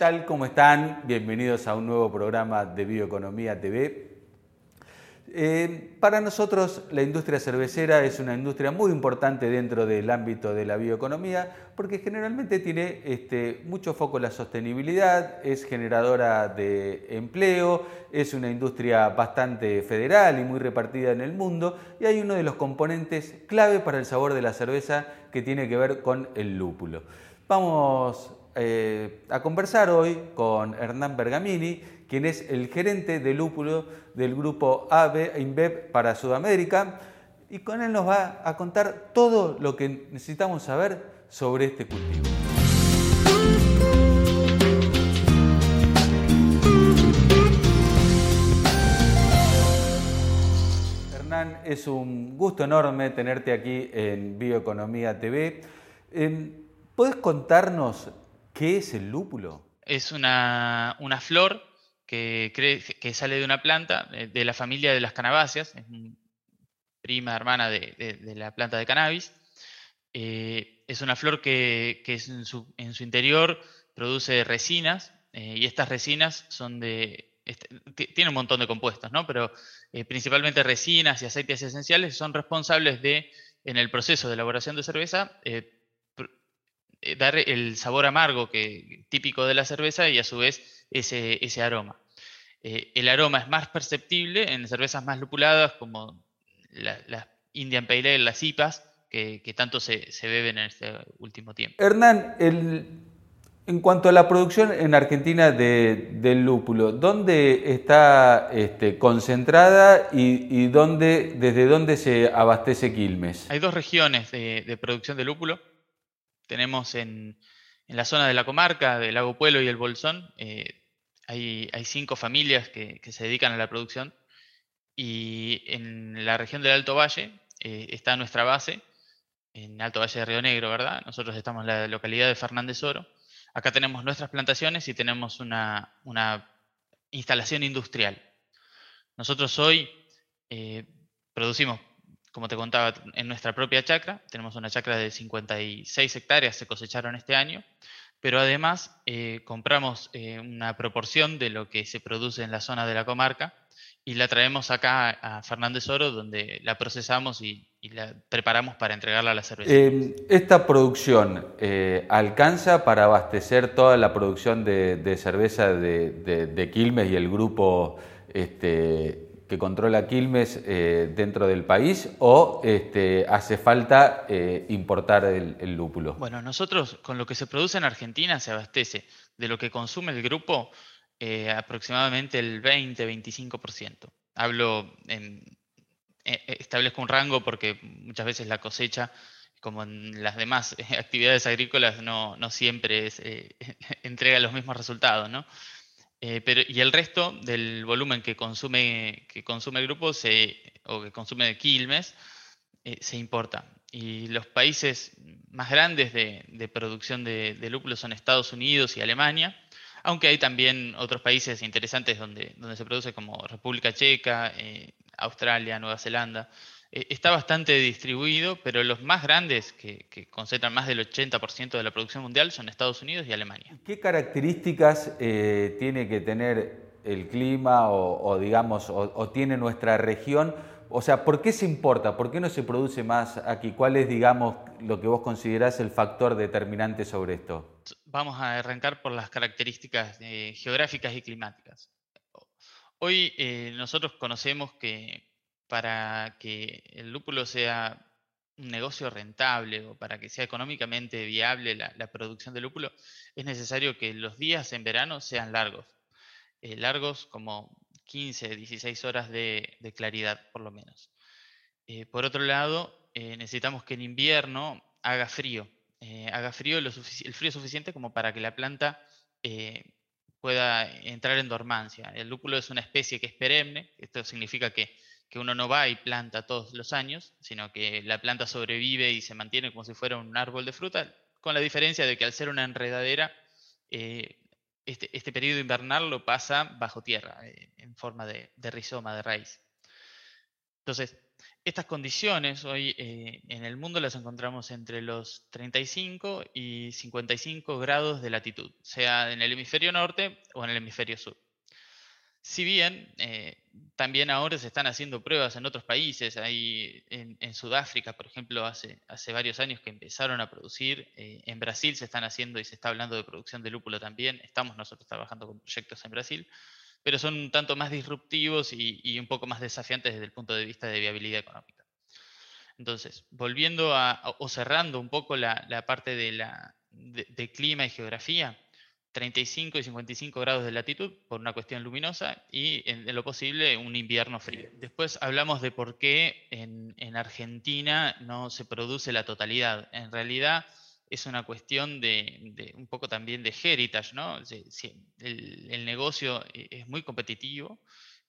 tal? ¿Cómo están? Bienvenidos a un nuevo programa de Bioeconomía TV. Eh, para nosotros la industria cervecera es una industria muy importante dentro del ámbito de la bioeconomía porque generalmente tiene este, mucho foco en la sostenibilidad, es generadora de empleo, es una industria bastante federal y muy repartida en el mundo y hay uno de los componentes clave para el sabor de la cerveza que tiene que ver con el lúpulo. Vamos eh, a conversar hoy con Hernán Bergamini, quien es el gerente de lúpulo del grupo AB InBev para Sudamérica, y con él nos va a contar todo lo que necesitamos saber sobre este cultivo. Hernán, es un gusto enorme tenerte aquí en Bioeconomía TV. Em, ¿Puedes contarnos qué es el lúpulo? Es una, una flor que, sale de una planta de, la familia de las canabáceas, es prima hermana de, la planta de cannabis. Eh, es una flor que, en, su, interior produce resinas eh, y estas resinas son de, este, tiene un montón de compuestos, ¿no? pero eh, principalmente resinas y aceites esenciales son responsables de, en el proceso de elaboración de cerveza, dar el sabor amargo que, típico de la cerveza y a su vez ese, ese aroma. Eh, el aroma es más perceptible en cervezas más lupuladas como las Indian Pale Ale, las IPAs, que, tanto se, beben en este último tiempo. Hernán, en cuanto a la producción en Argentina del lúpulo, ¿dónde está este, concentrada y, dónde, desde dónde se abastece Quilmes? Hay dos regiones de, producción de lúpulo. Tenemos en, la zona de la comarca, del Lago Pueblo y el Bolsón, eh, hay, cinco familias que, se dedican a la producción y en la región del Alto Valle eh, está nuestra base, en Alto Valle de Río Negro, ¿verdad? Nosotros estamos en la localidad de Fernández Oro. Acá tenemos nuestras plantaciones y tenemos una, instalación industrial. Nosotros hoy eh, producimos, como te contaba, en nuestra propia chacra. Tenemos una chacra de 56 hectáreas, se cosecharon este año pero además eh, compramos eh, una proporción de lo que se produce en la zona de la comarca y la traemos acá a Fernández Oro, donde la procesamos y, la preparamos para entregarla a la cerveza. Em, ¿Esta producción eh, alcanza para abastecer toda la producción de, cerveza de, de, Quilmes y el grupo este, que controla Quilmes eh, dentro del país o este, hace falta eh, importar el, lúpulo? Bueno, nosotros con lo que se produce en Argentina se abastece de lo que consume el grupo eh, aproximadamente el 20-25%. Hablo en, establezco un rango porque muchas veces la cosecha como en las demás actividades agrícolas, no, no siempre es, entrega los mismos resultados, ¿no? Eh, pero, y el resto del volumen que consume, que consume el grupo se, o que consume Quilmes eh, se importa. Y los países más grandes de, producción de, lúpulo son Estados Unidos y Alemania, aunque hay también otros países interesantes donde, donde se produce como República Checa, eh, Australia, Nueva Zelanda. Eh, está bastante distribuido, pero los más grandes, que, concentran más del 80% de la producción mundial, son Estados Unidos y Alemania. ¿Qué características eh, tiene que tener el clima o, digamos, o, tiene nuestra región? O sea, ¿por qué se importa? ¿Por qué no se produce más aquí? ¿Cuál es, digamos, lo que vos considerás el factor determinante sobre esto? Vamos a arrancar por las características eh, geográficas y climáticas. Hoy nosotros conocemos que para que el lúpulo sea un negocio rentable o para que sea económicamente viable la, producción de lúpulo, es necesario que los días en verano sean largos. Eh, largos como 15, 16 horas de, claridad, por lo menos. Eh, por otro lado, eh, necesitamos que en invierno haga frío. haga frío el frío suficiente como para que la planta pueda entrar en dormancia. El lúpulo es una especie que es perenne, esto significa que que uno no va y planta todos los años, sino que la planta sobrevive y se mantiene como si fuera un árbol de fruta, con la diferencia de que al ser una enredadera, eh, este, este, periodo invernal lo pasa bajo tierra, eh, en forma de, rizoma, de raíz. Entonces, estas condiciones hoy eh, en el mundo las encontramos entre los 35 y 55 grados de latitud, sea en el hemisferio norte o en el hemisferio sur. Si bien eh, también ahora se están haciendo pruebas en otros países, hay en, Sudáfrica, por ejemplo, hace, hace varios años que empezaron a producir, eh, en Brasil se están haciendo y se está hablando de producción de lúpulo también, estamos nosotros trabajando con proyectos en Brasil, pero son un tanto más disruptivos y, un poco más desafiantes desde el punto de vista de viabilidad económica. Entonces, volviendo a, o cerrando un poco la, parte de, la, de clima y geografía, 35 y 55 grados de latitud por una cuestión luminosa y en, lo posible un invierno frío. Después hablamos de por qué en, Argentina no se produce la totalidad. En realidad es una cuestión de, un poco también de heritage, ¿no? el, negocio e, es muy competitivo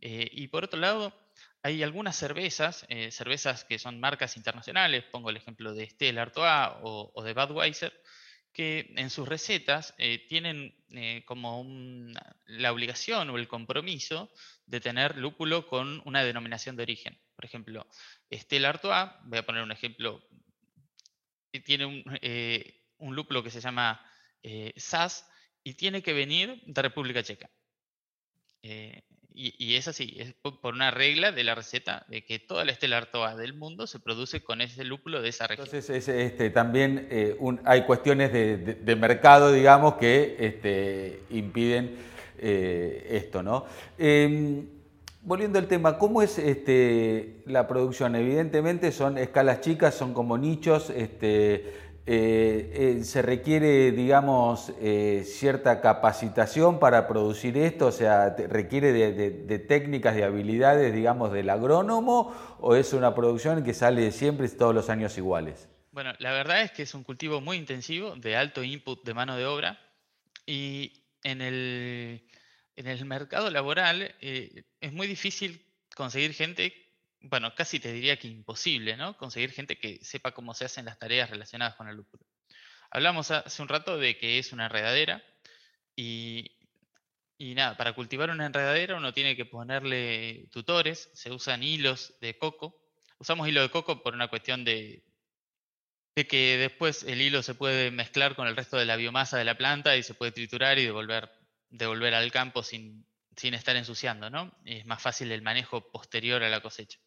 eh, y por otro lado hay algunas cervezas, eh, cervezas que son marcas internacionales, pongo el ejemplo de Stella Artois o, o de Budweiser, que en sus recetas eh, tienen eh, como la obligación o el compromiso de tener lúpulo con una denominación de origen. Por ejemplo, Estela Artois, voy a poner un ejemplo, tiene un, eh, un lúpulo que se llama SAS y tiene que venir de República Checa. Y, es así, es por una regla de la receta de que toda la Estela Artois del mundo se produce con ese lúpulo de esa región. Entonces, este, también eh, hay cuestiones de, mercado, digamos, que este, impiden eh, esto, ¿no? Em, volviendo al tema, ¿cómo es este, la producción? Evidentemente son escalas chicas, son como nichos, este, eh, eh, se requiere, digamos, eh, cierta capacitación para producir esto, o sea, requiere de, técnicas, de habilidades, digamos, del agrónomo, o es una producción que sale siempre todos los años iguales? Bueno, la verdad es que es un cultivo muy intensivo, de alto input de mano de obra, y en el, en el mercado laboral es muy difícil conseguir gente bueno, casi te diría que imposible, ¿no? Conseguir gente que sepa cómo se hacen las tareas relacionadas con el lúpulo. Hablamos hace un rato de que es una enredadera y, nada, para cultivar una enredadera uno tiene que ponerle tutores, se usan hilos de coco. Usamos hilo de coco por una cuestión de, que después el hilo se puede mezclar con el resto de la biomasa de la planta y se puede triturar y devolver, devolver al campo sin, sin estar ensuciando, ¿no? Es más fácil el manejo posterior a la cosecha.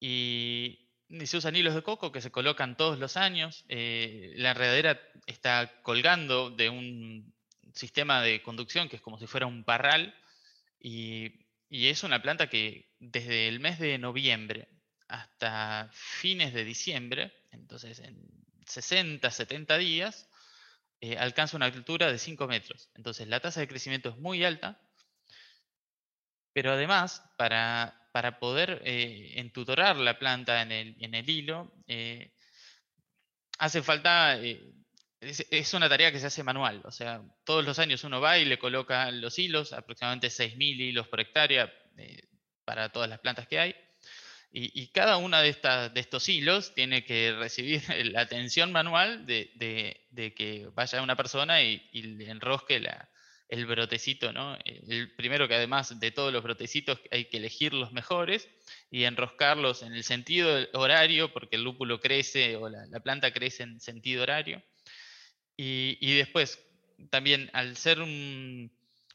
Y, se usan hilos de coco que se colocan todos los años. Eh, la enredadera está colgando de un sistema de conducción que es como si fuera un parral. Y, es una planta que desde el mes de noviembre hasta fines de diciembre, entonces en 60, 70 días, eh, alcanza una altura de 5 metros. Entonces la tasa de crecimiento es muy alta, pero además, para para poder eh, entutorar la planta en el, en el hilo, eh, hace falta, eh, es, una tarea que se hace manual, o sea, todos los años uno va y le coloca los hilos, aproximadamente 6.000 hilos por hectárea para todas las plantas que hay, y, cada uno de, de estos hilos tiene que recibir la atención manual de, que vaya una persona y, y le enrosque la, el brotecito, ¿no? El primero que además de todos los brotecitos hay que elegir los mejores y enroscarlos en el sentido horario, porque el lúpulo crece o la, planta crece en sentido horario. Y, después, también al ser un,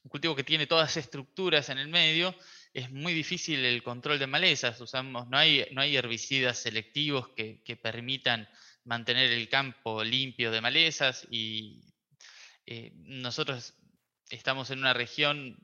cultivo que tiene todas estructuras en el medio, es muy difícil el control de malezas. Usamos, no, hay, no hay herbicidas selectivos que, permitan mantener el campo limpio de malezas y eh, nosotros estamos en una región,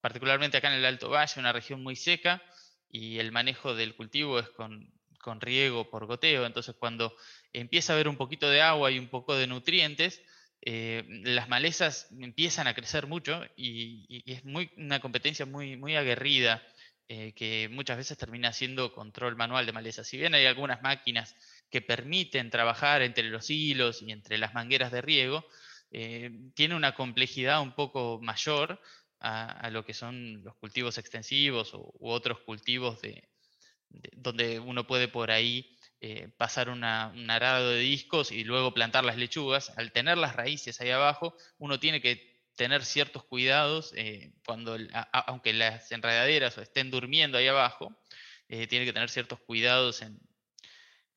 particularmente acá en el Alto Valle, una región muy seca y el manejo del cultivo es con, riego por goteo. Entonces, cuando empieza a haber un poquito de agua y un poco de nutrientes, eh, las malezas empiezan a crecer mucho y, es muy, una competencia muy, muy aguerrida eh, que muchas veces termina siendo control manual de malezas. Si bien hay algunas máquinas que permiten trabajar entre los hilos y entre las mangueras de riego, eh, tiene una complejidad un poco mayor a, lo que son los cultivos extensivos u, otros cultivos de, donde uno puede por ahí eh, pasar un arado de discos y luego plantar las lechugas. Al tener las raíces ahí abajo, uno tiene que tener ciertos cuidados eh, cuando, aunque las enredaderas estén durmiendo ahí abajo, tiene que tener ciertos cuidados en,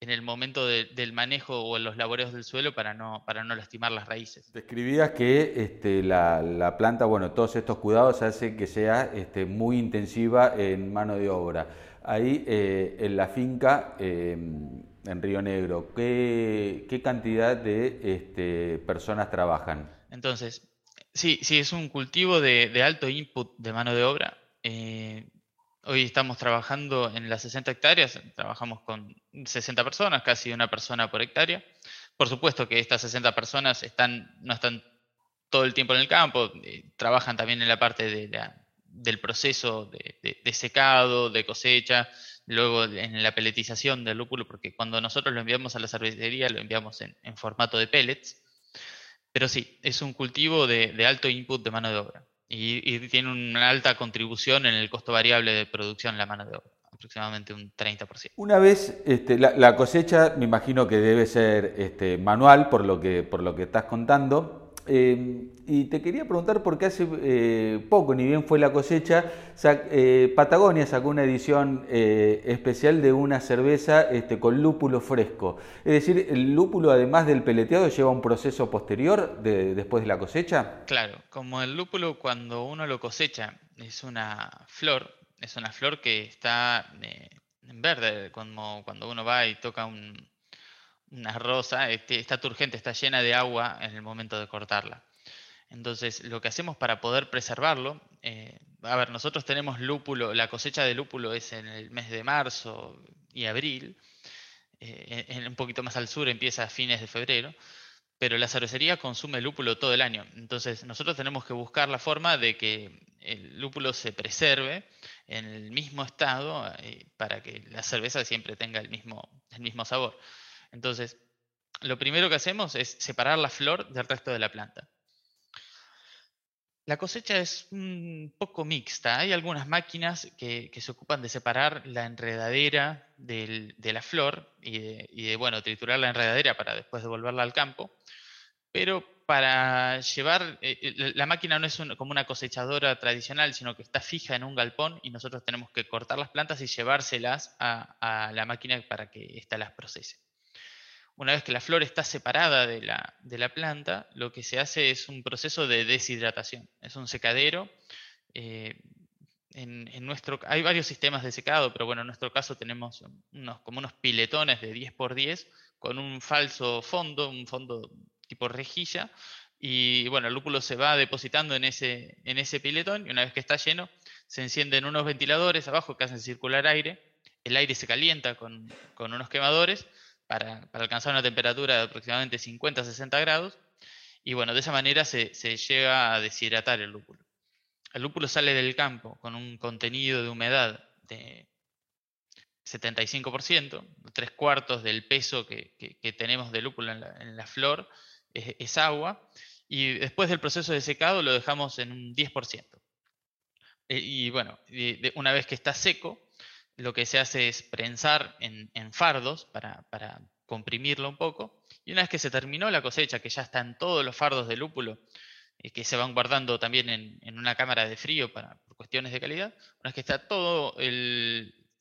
en el momento del manejo o en los laboreos del suelo para no, para no lastimar las raíces. Describías que este, la, planta, bueno, todos estos cuidados hacen que sea este, muy intensiva en mano de obra. Ahí eh, en la finca, em, en Río Negro, ¿qué, qué cantidad de este, personas trabajan? Entonces, sí, sí, es un cultivo de, de alto input de mano de obra. Eh, Hoy estamos trabajando en las 60 hectáreas, trabajamos con 60 personas, casi una persona por hectárea. Por supuesto que estas 60 personas están, no están todo el tiempo en el campo, eh, trabajan también en la parte del proceso de, secado, de cosecha, luego en la peletización del lúpulo, porque cuando nosotros lo enviamos a la cervecería lo enviamos en, formato de pellets. Pero sí, es un cultivo de alto input de mano de obra y, tiene una alta contribución en el costo variable de producción la mano de obra, aproximadamente un 30%. Una vez este, la, cosecha, me imagino que debe ser este, manual por lo que, por lo que estás contando. Em, y te quería preguntar porque hace eh, poco, ni bien fue la cosecha, eh, Patagonia sacó una edición eh, especial de una cerveza este, con lúpulo fresco. Es decir, el lúpulo además del peleteado lleva un proceso posterior después de la cosecha. Claro, como el lúpulo cuando uno lo cosecha es una flor, es una flor que está en verde, como cuando uno va y toca un, una rosa, este, está turgente, está llena de agua en el momento de cortarla. Entonces, lo que hacemos para poder preservarlo, eh, a ver, nosotros tenemos lúpulo, la cosecha de lúpulo es en el mes de marzo y abril, eh, en, un poquito más al sur empieza a fines de febrero, pero la cervecería consume lúpulo todo el año. Entonces, nosotros tenemos que buscar la forma de que el lúpulo se preserve en el mismo estado eh, para que la cerveza siempre tenga el mismo, el mismo sabor. Entonces, lo primero que hacemos es separar la flor del resto de la planta. La cosecha es un poco mixta. Hay algunas máquinas que, se ocupan de separar la enredadera de la flor y de, bueno, triturar la enredadera para después devolverla al campo. Pero para llevar, eh, eh, la máquina no es como una cosechadora tradicional, sino que está fija en un galpón y nosotros tenemos que cortar las plantas y llevárselas a, a la máquina para que ésta las procese. Una vez que la flor está separada de la, planta, lo que se hace es un proceso de deshidratación. Es un secadero. Eh, en, nuestro, hay varios sistemas de secado, pero bueno, en nuestro caso tenemos unos, como unos piletones de 10 por 10 con un falso fondo, un fondo tipo rejilla. Y bueno, el lúpulo se va depositando en ese, en ese piletón y una vez que está lleno, se encienden unos ventiladores abajo que hacen circular aire. El aire se calienta con, con unos quemadores para, alcanzar una temperatura de aproximadamente 50-60 grados. Y bueno, de esa manera se, llega a deshidratar el lúpulo. El lúpulo sale del campo con un contenido de humedad de 75%, tres cuartos del peso que, tenemos de lúpulo en la, flor es, agua, y después del proceso de secado lo dejamos en un 10%. Eh, y, bueno, una vez que está seco, lo que se hace es prensar en, fardos para, comprimirlo un poco. Y una vez que se terminó la cosecha, que ya están todos los fardos de lúpulo, eh, que se van guardando también en, una cámara de frío para, por cuestiones de calidad, una vez que está todo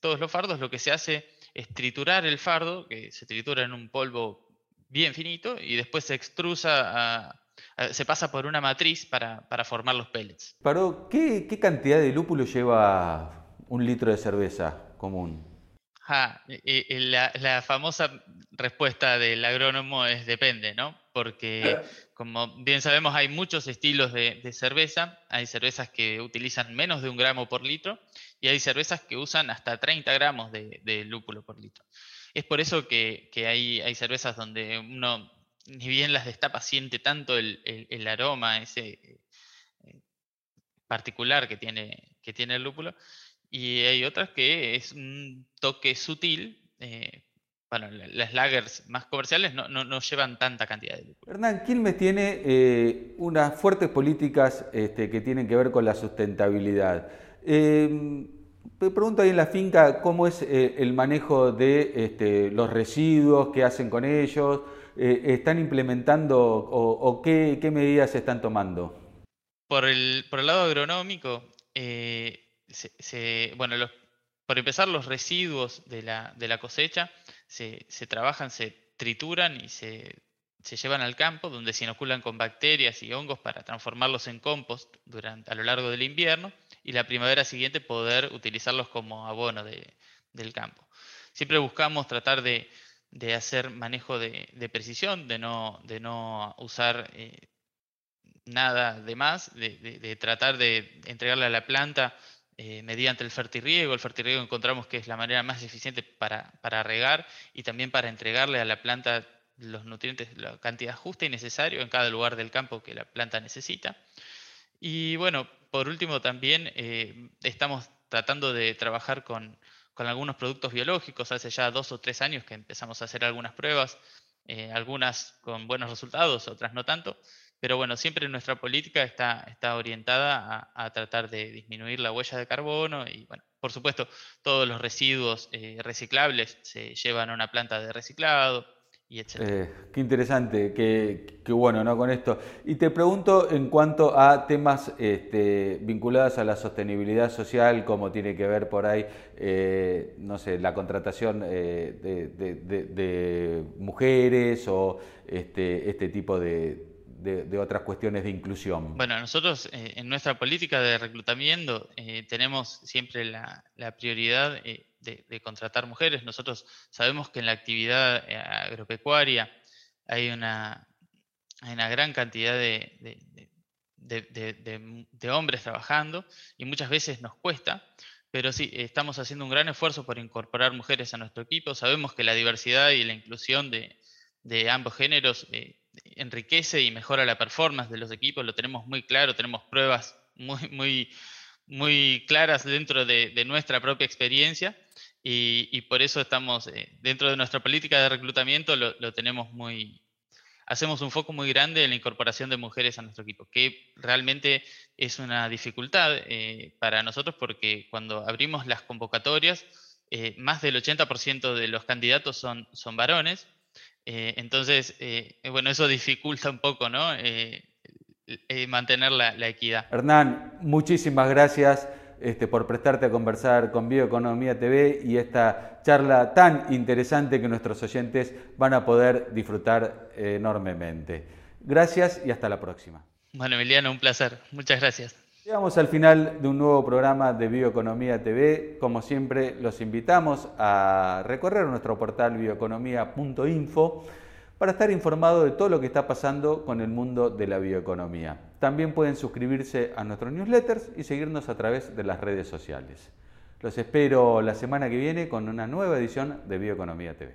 todos los fardos, lo que se hace es triturar el fardo, que se tritura en un polvo bien finito, y después se extrusa se pasa por una matriz para, formar los pellets. ¿qué, ¿qué, cantidad de lúpulo lleva un litro de cerveza común? la, famosa respuesta del agrónomo es depende, ¿no? Porque como bien sabemos hay muchos estilos de, cerveza, hay cervezas que utilizan menos de un gramo por litro y hay cervezas que usan hasta 30 gramos de, lúpulo por litro. Es por eso que, hay, cervezas donde uno, ni bien las destapa, siente tanto el, el aroma ese eh, particular que tiene, que tiene el lúpulo, y hay otras que es un toque sutil. Eh, bueno, las lagers más comerciales no, no, llevan tanta cantidad de lúpulo. Hernán, Quilmes tiene eh, unas fuertes políticas este, que tienen que ver con la sustentabilidad. Eh, pregunto ahí en la finca cómo es eh, el manejo de este, los residuos, qué hacen con ellos, están implementando o, qué, qué, medidas están tomando. Por el, por el lado agronómico, bueno, por empezar, los residuos de la, cosecha se, trabajan, se trituran y se, llevan al campo, donde se inoculan con bacterias y hongos para transformarlos en compost durante, a lo largo del invierno y la primavera siguiente poder utilizarlos como abono del campo. Siempre buscamos tratar de, hacer manejo de, precisión, de no, de no usar eh, nada de más, de, tratar de entregarle a la planta eh, mediante el fertirriego. El fertirriego encontramos que es la manera más eficiente para, para, regar y también para entregarle a la planta los nutrientes, la cantidad justa y necesaria en cada lugar del campo que la planta necesita. Y bueno, por último también eh, estamos tratando de trabajar con, con, algunos productos biológicos. Hace ya dos o tres años que empezamos a hacer algunas pruebas, eh, algunas con buenos resultados, otras no tanto. Pero bueno, siempre nuestra política está, está orientada a, tratar de disminuir la huella de carbono y, bueno, por supuesto, todos los residuos eh, reciclables se llevan a una planta de reciclado y. Eh, qué interesante, qué, bueno, ¿no? Con esto. Y te pregunto en cuanto a temas este, vinculados a la sostenibilidad social, como tiene que ver por ahí, eh, no sé, la contratación de, de, mujeres o este, este tipo de de, otras cuestiones de inclusión? Bueno, nosotros eh, en nuestra política de reclutamiento eh, tenemos siempre la, prioridad eh, de, contratar mujeres. Nosotros sabemos que en la actividad agropecuaria hay una, gran cantidad de, hombres trabajando y muchas veces nos cuesta, pero sí, estamos haciendo un gran esfuerzo por incorporar mujeres a nuestro equipo. Sabemos que la diversidad y la inclusión de, ambos géneros enriquece y mejora la performance de los equipos, lo tenemos muy claro, tenemos pruebas muy, muy, muy claras dentro de, nuestra propia experiencia y, por eso estamos, eh, dentro de nuestra política de reclutamiento, lo, tenemos muy, hacemos un foco muy grande en la incorporación de mujeres a nuestro equipo, que realmente es una dificultad eh, para nosotros porque cuando abrimos las convocatorias, eh, más del 80% de los candidatos son, son varones eh, entonces, eh, bueno, eso dificulta un poco, ¿no? Eh, mantener la, equidad. Hernán, muchísimas gracias este, por prestarte a conversar con Bioeconomía TV y esta charla tan interesante que nuestros oyentes van a poder disfrutar enormemente. Gracias y hasta la próxima. Bueno, Emiliano, un placer. Muchas gracias. Llegamos al final de un nuevo programa de Bioeconomía TV. Como siempre, los invitamos a recorrer nuestro portal bioeconomía.info para estar informados de todo lo que está pasando con el mundo de la bioeconomía. También pueden suscribirse a nuestros newsletters y seguirnos a través de las redes sociales. Los espero la semana que viene con una nueva edición de Bioeconomía TV.